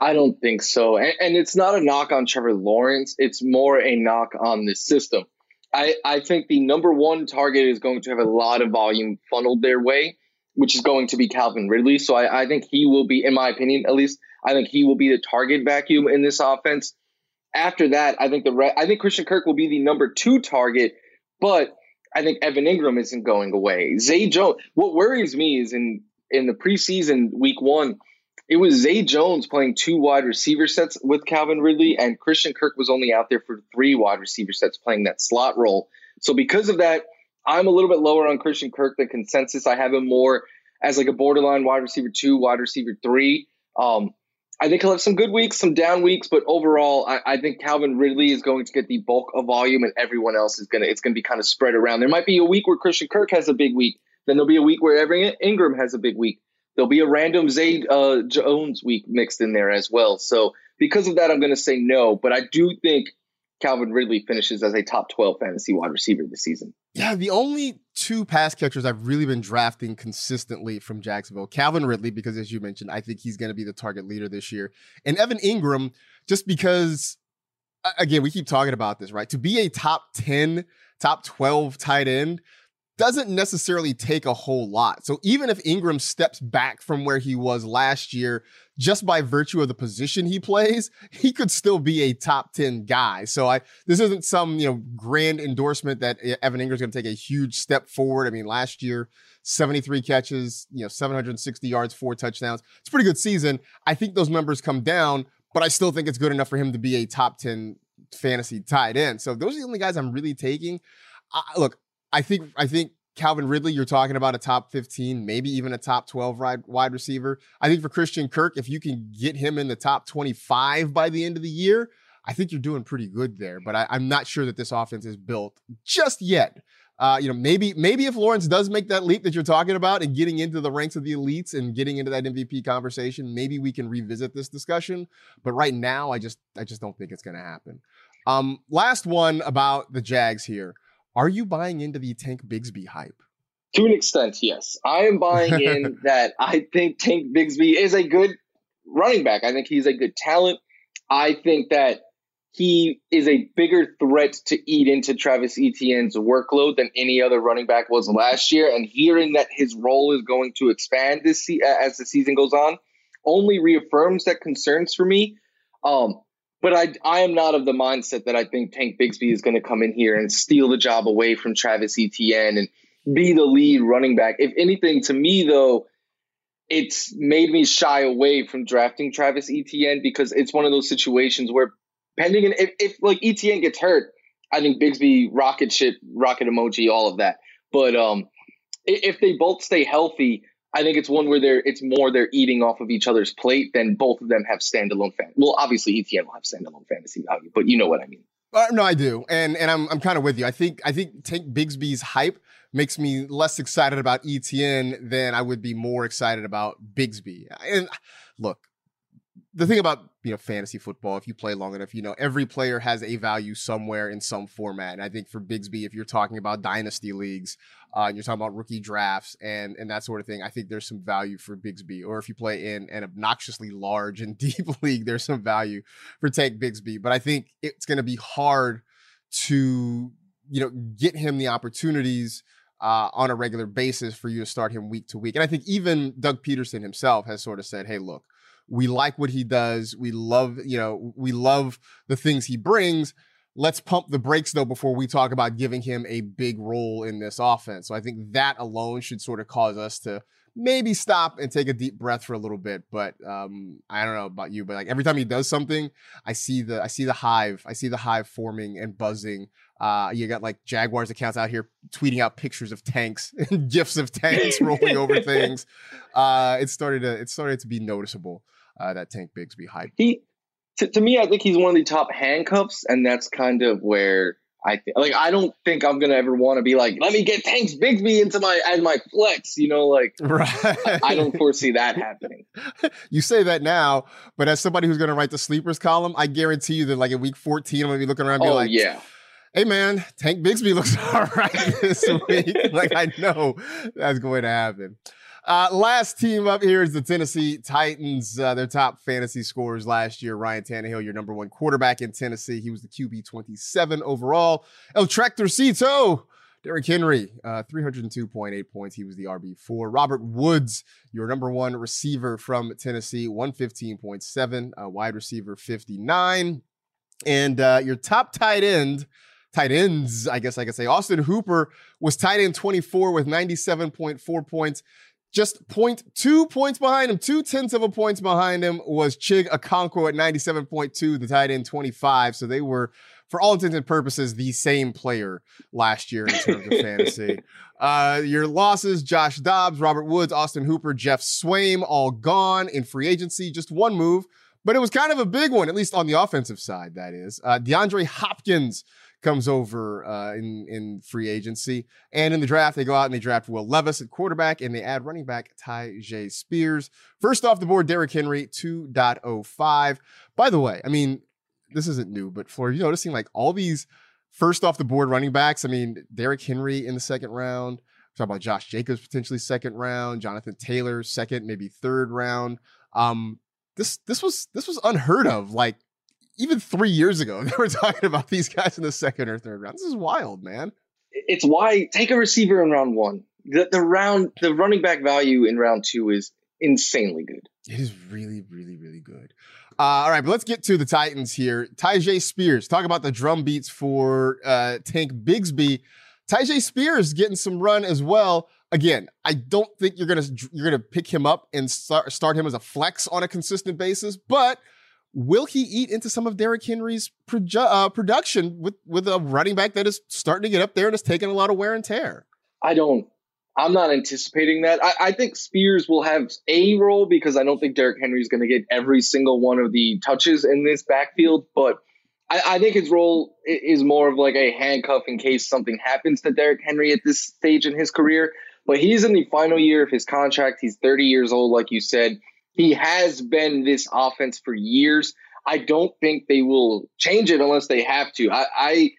Speaker 2: I don't think so. And, and, it's not a knock on Trevor Lawrence. It's more a knock on the system. I, I think the number one target is going to have a lot of volume funneled their way, which is going to be Calvin Ridley. So I, I think he will be, in my opinion, at least, I think he will be the target vacuum in this offense. After that, I think the re- I think Christian Kirk will be the number two target, but I think Evan Engram isn't going away. Zay Jones. What worries me is in in the preseason week one, it was Zay Jones playing two wide receiver sets with Calvin Ridley, and Christian Kirk was only out there for three wide receiver sets playing that slot role. So because of that, I'm a little bit lower on Christian Kirk than consensus. I have him more as like a borderline wide receiver two, wide receiver three. Um, I think he'll have some good weeks, some down weeks, but overall, I, I, think Calvin Ridley is going to get the bulk of volume, and everyone else is gonna it's gonna be kind of spread around. There might be a week where Christian Kirk has a big week, then there'll be a week where Evan Engram has a big week. There'll be a random Zay uh, Jones week mixed in there as well. So because of that, I'm to say no, but I do think Calvin Ridley finishes as a top 12 fantasy wide receiver this season.
Speaker 1: Yeah, the only two pass catchers I've really been drafting consistently from Jacksonville, Calvin Ridley, because as you mentioned, I think he's going to be the target leader this year, and Evan Engram, just because, again, we keep talking about this, right? To be a top 10, top 12 tight end, doesn't necessarily take a whole lot. So even if Engram steps back from where he was last year, just by virtue of the position he plays, he could still be a top 10 guy. So I this isn't some, you know, grand endorsement that Evan Engram's going to take a huge step forward. I mean, last year 73 catches, you know, 760 yards, four touchdowns. It's pretty good season. I think those numbers come down, but I still think it's good enough for him to be a top 10 fantasy tight end. So those are the only guys I'm really taking. I, look, I think I think Calvin Ridley, you're talking about a top 15, maybe even a top 12 wide receiver. I think for Christian Kirk, if you can get him in the top 25 by the end of the year, I think you're doing pretty good there. But I, am not sure that this offense is built just yet. Uh, you know, maybe maybe if Lawrence does make that leap that you're talking about and getting into the ranks of the elites and getting into that MVP conversation, maybe we can revisit this discussion. But right now, I just I just don't think it's going to happen. Um, last one about the Jags here. Are you buying into the Tank Bigsby hype?
Speaker 2: To an extent, yes. I am buying in that I think Tank Bigsby is a good running back. I think he's a good talent. I think that he is a bigger threat to eat into Travis Etienne's workload than any other running back was last year. And hearing that his role is going to expand this se- as the season goes on only reaffirms that concerns for me. Um, but I, I am not of the mindset that I think Tank Bigsby is going to come in here and steal the job away from Travis Etienne and be the lead running back. If anything, to me, though, it's made me shy away from drafting Travis Etienne because it's one of those situations where pending if, if like Etienne gets hurt, I think Bigsby rocket ship, rocket emoji, all of that. But um, if they both stay healthy, I think it's one where they're it's more they're eating off of each other's plate than both of them have standalone fan. Well, obviously Etienne will have standalone fantasy value, but you know what I mean.
Speaker 1: Uh, no, I do, and and I'm I'm kind of with you. I think I think Tank Bigsby's hype makes me less excited about Etienne than I would be more excited about Bigsby. And look, the thing about you know fantasy football, if you play long enough, you know every player has a value somewhere in some format. And I think for Bigsby, if you're talking about dynasty leagues, uh, and you're talking about rookie drafts and and that sort of thing, I think there's some value for Bigsby. Or if you play in an obnoxiously large and deep league, there's some value for Tank Bigsby. But I think it's going to be hard to you know get him the opportunities. Uh, on a regular basis for you to start him week to week. And I think even Doug Pederson himself has sort of said, hey, look, we like what he does. We love, you know, we love the things he brings. Let's pump the brakes though before we talk about giving him a big role in this offense. So I think that alone should sort of cause us to maybe stop and take a deep breath for a little bit. But um, I don't know about you, but like every time he does something, I see the I see the hive, I see the hive forming and buzzing. Uh, you got like Jaguars accounts out here tweeting out pictures of tanks and gifs of tanks rolling over things. Uh, it started to it started to be noticeable uh, that Tank Bigsby hype.
Speaker 2: He, to, to me, I think he's one of the top handcuffs, and that's kind of where I think. Like, I don't think I'm gonna ever want to be like, let me get Tanks Bigsby into my as my flex. You know, like right. I, I don't foresee that happening.
Speaker 1: you say that now, but as somebody who's gonna write the sleepers column, I guarantee you that like in week 14, I'm gonna be looking around and be
Speaker 2: oh,
Speaker 1: like,
Speaker 2: yeah
Speaker 1: hey man, Tank Bigsby looks all right this week. like I know that's going to happen. Uh, last team up here is the Tennessee Titans. Uh, their top fantasy scores last year. Ryan Tannehill, your number one quarterback in Tennessee. He was the QB 27 overall. El Tractorcito, Derrick Henry, uh, 302.8 points. He was the RB4. Robert Woods, your number one receiver from Tennessee, 115.7, uh, wide receiver 59. And uh, your top tight end, tight ends, I guess I could say. Austin Hooper was tight end 24 with 97.4 points. Just point two points behind him, two tenths of a points behind him was Chig Okonkwo at 97.2, the tight end 25. So they were, for all intents and purposes, the same player last year in terms of fantasy. Uh, your losses, Josh Dobbs, Robert Woods, Austin Hooper, Geoff Swaim, all gone in free agency. Just one move, but it was kind of a big one, at least on the offensive side, that is. Uh, DeAndre Hopkins comes over uh, in in free agency. And in the draft, they go out and they draft Will Levis at quarterback, and they add running back Tyjae Spears. First off the board, Derrick Henry 2.05. By the way, I mean this isn't new, but for you noticing like all these first off the board running backs. I mean Derrick Henry in the second round. Talk about Josh Jacobs potentially second round, Jonathan Taylor second, maybe third round. Um, this this was this was unheard of. Like even three years ago, they were talking about these guys in the second or third round. This is wild, man.
Speaker 2: It's why take a receiver in round one. The, the round, the running back value in round two is insanely good.
Speaker 1: It is really, really, really good. Uh, all right, but let's get to the Titans here. Tyjae Spears, talk about the drum beats for uh, Tank Bigsby. Tyjae Spears getting some run as well. Again, I don't think you're gonna you're gonna pick him up and start, start him as a flex on a consistent basis, but will he eat into some of Derrick Henry's proju- uh, production with with a running back that is starting to get up there and is taking a lot of wear and tear?
Speaker 2: I don't. I'm not anticipating that. I, I think Spears will have a role because I don't think Derrick Henry is going to get every single one of the touches in this backfield. But I, I think his role is more of like a handcuff in case something happens to Derrick Henry at this stage in his career. But he's in the final year of his contract. He's 30 years old, like you said. He has been this offense for years. I don't think they will change it unless they have to. I, I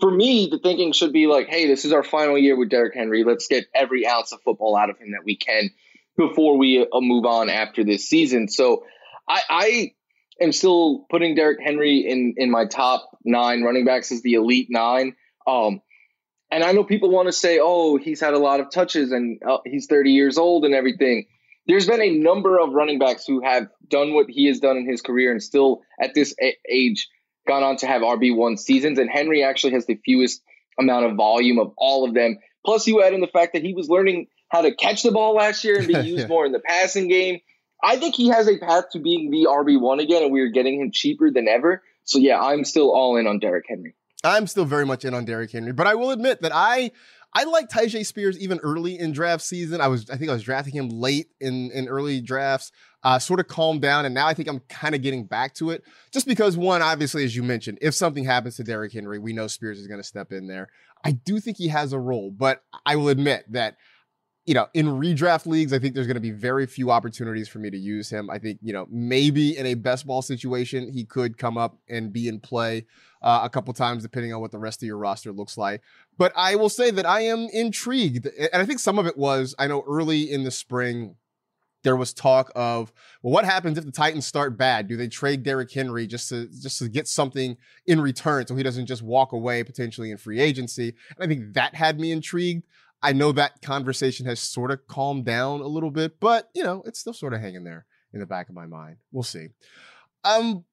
Speaker 2: for me, the thinking should be like, hey, this is our final year with Derrick Henry. Let's get every ounce of football out of him that we can before we uh, move on after this season. So I, I am still putting Derrick Henry in in my top nine running backs as the elite nine. Um, and I know people want to say, "Oh, he's had a lot of touches and uh, he's 30 years old and everything." There's been a number of running backs who have done what he has done in his career and still at this age gone on to have RB1 seasons. And Henry actually has the fewest amount of volume of all of them. Plus, you add in the fact that he was learning how to catch the ball last year and be used yeah. more in the passing game. I think he has a path to being the RB1 again, and we are getting him cheaper than ever. So, yeah, I'm still all in on Derrick Henry.
Speaker 1: I'm still very much in on Derrick Henry, but I will admit that I I like Tyjae Spears even early in draft season. I was I think I was drafting him late in in early drafts. Uh, sort of calmed down, and now I think I'm kind of getting back to it. Just because one, obviously, as you mentioned, if something happens to Derrick Henry, we know Spears is going to step in there. I do think he has a role, but I will admit that you know, in redraft leagues, I think there's going to be very few opportunities for me to use him. I think, you know, maybe in a best ball situation, he could come up and be in play uh, a couple times, depending on what the rest of your roster looks like. But I will say that I am intrigued. And I think some of it was, I know early in the spring, there was talk of, well, what happens if the Titans start bad? Do they trade Derrick Henry just to just to get something in return so he doesn't just walk away potentially in free agency? And I think that had me intrigued. I know that conversation has sort of calmed down a little bit, but you know, it's still sort of hanging there in the back of my mind. We'll see. Um,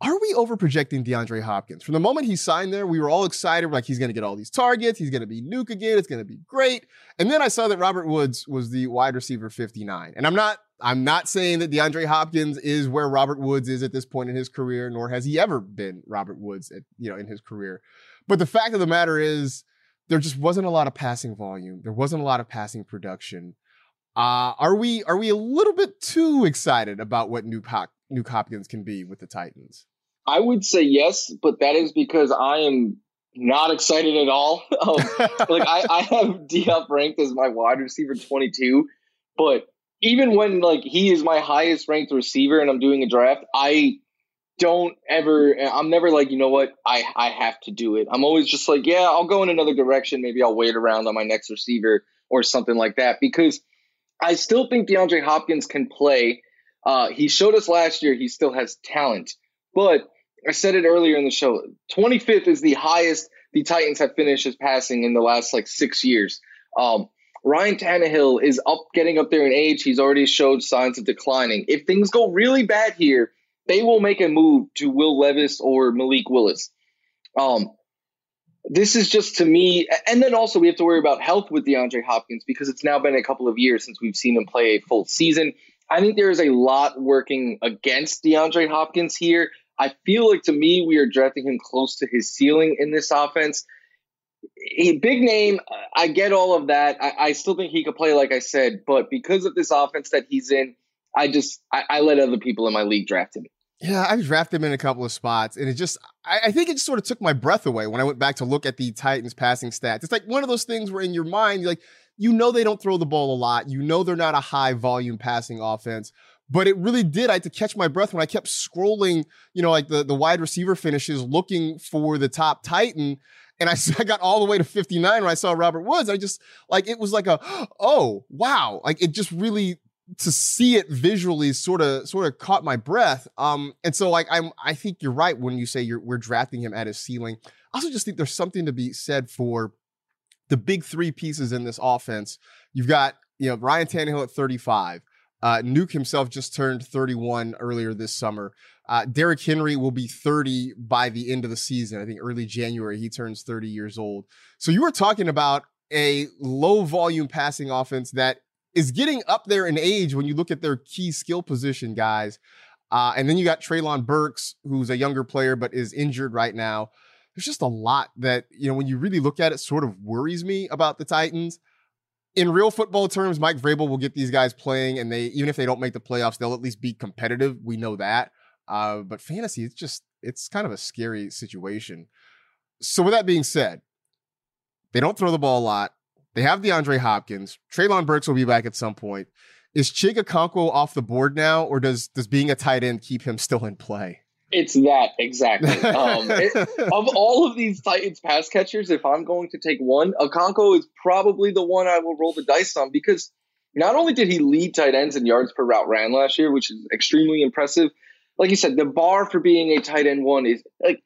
Speaker 1: are we overprojecting DeAndre Hopkins? From the moment he signed there, we were all excited. We're like, he's going to get all these targets. He's going to be nuke again. It's going to be great. And then I saw that Robert Woods was the wide receiver 59. And I'm not, I'm not saying that DeAndre Hopkins is where Robert Woods is at this point in his career, nor has he ever been Robert Woods at, you know, in his career. But the fact of the matter is, there just wasn't a lot of passing volume. There wasn't a lot of passing production. Uh, are we are we a little bit too excited about what New, Hop- New Hopkins can be with the Titans?
Speaker 2: I would say yes, but that is because I am not excited at all. Um, like I, I have D Hop ranked as my wide receiver 22, but even when like he is my highest ranked receiver and I'm doing a draft, I don't ever i'm never like you know what? I i have to do it. I'm always just like yeah i'll go in another direction. Maybe i'll wait around on my next receiver or something like that. Because i still think deandre hopkins can play. Uh, he showed us last year he still has talent. But i said it earlier in the show 25th is the highest the titans have finished as passing in the last like six years. Um, Ryan Tannehill is up, getting up there in age. He's already showed signs of declining. If things go really bad here, they will make a move to Will Levis or Malik Willis. Um, this is just to me, and then also we have to worry about health with DeAndre Hopkins because it's now been a couple of years since we've seen him play a full season. I think there is a lot working against DeAndre Hopkins here. I feel like to me, we are drafting him close to his ceiling in this offense. A big name, I get all of that. I, I, still think he could play, like I said, but because of this offense that he's in, I just I, I let other people in my league draft him.
Speaker 1: Yeah, I've drafted him in a couple of spots, and it just, I, I, think it just sort of took my breath away when I went back to look at the Titans passing stats. It's like one of those things where in your mind, you're like, you know, they don't throw the ball a lot. You know, they're not a high volume passing offense. But it really did. I had to catch my breath when I kept scrolling, you know, like the, the wide receiver finishes looking for the top Titan. And I, I got all the way to 59 when I saw Robert Woods. I just like, it was like a, oh, wow. Like it just really to see it visually sort of sort of caught my breath. Um, and so like I'm I think you're right when you say you're we're drafting him at his ceiling. I also just think there's something to be said for the big three pieces in this offense. You've got you know Ryan Tannehill at 35. Uh, Nuke himself just turned 31 earlier this summer. Uh, Derrick Henry will be 30 by the end of the season. I think early January he turns 30 years old. So you were talking about a low volume passing offense that is getting up there in age when you look at their key skill position guys. Uh, and then you got Treylon Burks, who's a younger player but is injured right now. There's just a lot that, you know, when you really look at it, sort of worries me about the Titans. In real football terms, Mike Vrabel will get these guys playing, and they even if they don't make the playoffs, they'll at least be competitive. We know that. Uh, but fantasy, it's just it's kind of a scary situation. So with that being said, they don't throw the ball a lot. They have DeAndre Hopkins. Treylon Burks will be back at some point. Is Chig Okonkwo off the board now, or does does being a tight end keep him still in play?
Speaker 2: It's that exactly. Um, it, of all of these Titans pass catchers, if I'm going to take one, Okonkwo is probably the one I will roll the dice on because not only did he lead tight ends in yards per route ran last year, which is extremely impressive, like you said, the bar for being a tight end one is like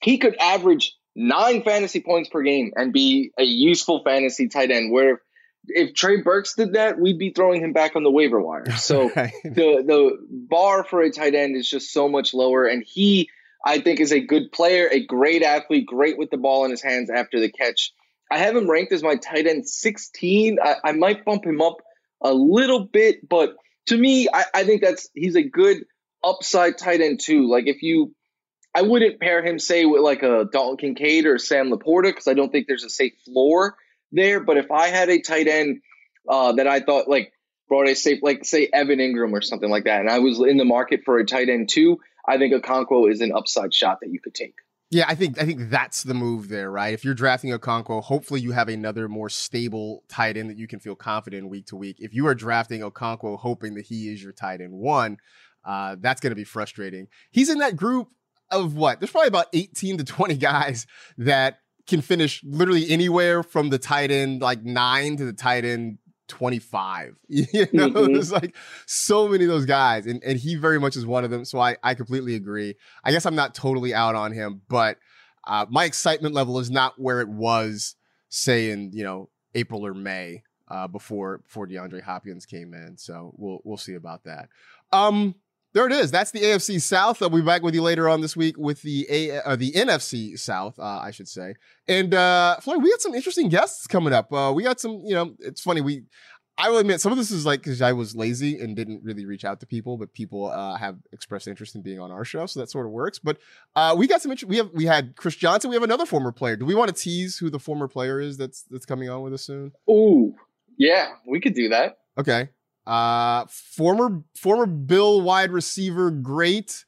Speaker 2: he could average nine fantasy points per game and be a useful fantasy tight end. Where if Trey Burks did that, we'd be throwing him back on the waiver wire. So right. the the bar for a tight end is just so much lower, and he I think is a good player, a great athlete, great with the ball in his hands after the catch. I have him ranked as my tight end 16. I, I might bump him up a little bit, but to me, I, I think that's he's a good upside tight end too. Like if you I wouldn't pair him, say, with like a Dalton Kincaid or Sam LaPorta because I don't think there's a safe floor there. But if I had a tight end uh, that I thought like brought a safe, like say Evan Engram or something like that, and I was in the market for a tight end too, I think a Okonkwo is an upside shot that you could take.
Speaker 1: Yeah, I think I think that's the move there, right? If you're drafting Okonkwo, hopefully you have another more stable tight end that you can feel confident week to week. If you are drafting a Okonkwo hoping that he is your tight end one, uh, that's going to be frustrating. He's in that group of what? There's probably about 18 to 20 guys that can finish literally anywhere from the tight end like nine to the tight end 25. You know, mm-hmm. there's like so many of those guys, and, and he very much is one of them. So I, I completely agree. I guess I'm not totally out on him, but uh, my excitement level is not where it was, say, in you know April or May uh, before before DeAndre Hopkins came in. So we'll we'll see about that. Um, there it is. That's the AFC South. I'll be back with you later on this week with the A uh, the NFC South, uh, I should say. And uh, Florio, we had some interesting guests coming up. Uh, we got some, you know, it's funny. We, I will admit, some of this is like because I was lazy and didn't really reach out to people, but people uh, have expressed interest in being on our show, so that sort of works. But uh, we got some. Int- we have we had Chris Johnson. We have another former player. Do we want to tease who the former player is that's that's coming on with us soon?
Speaker 2: Ooh, yeah, we could do that.
Speaker 1: Okay. Uh, former former Bill wide receiver, great,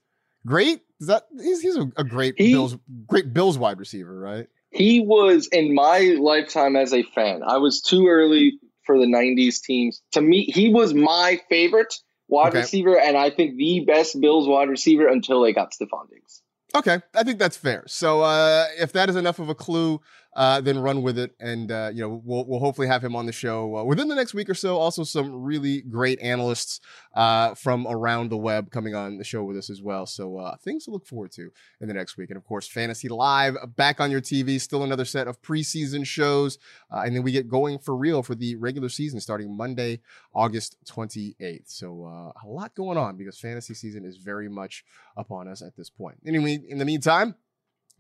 Speaker 1: great. Is that he's, he's a, a great he, Bills great Bills wide receiver, right?
Speaker 2: He was in my lifetime as a fan. I was too early for the '90s teams. To me, he was my favorite wide okay. receiver, and I think the best Bills wide receiver until they got Stefon Diggs.
Speaker 1: Okay, I think that's fair. So uh, if that is enough of a clue, uh, then run with it, and uh, you know we'll we'll hopefully have him on the show uh, within the next week or so. Also, some really great analysts uh, from around the web coming on the show with us as well. So uh, things to look forward to in the next week, and of course, Fantasy Live back on your TV. Still another set of preseason shows, uh, and then we get going for real for the regular season starting Monday, August twenty eighth. So a lot going on because fantasy season is very much upon us at this point. Anyway, in the meantime.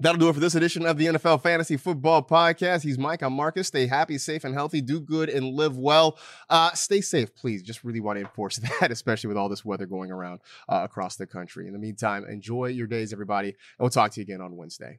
Speaker 1: That'll do it for this edition of the NFL Fantasy Football Podcast. He's Mike. I'm Marcas. Stay happy, safe, and healthy. Do good and live well. Uh, stay safe, please. Just really want to enforce that, especially with all this weather going around uh, across the country. In the meantime, enjoy your days, everybody, and we'll talk to you again on Wednesday.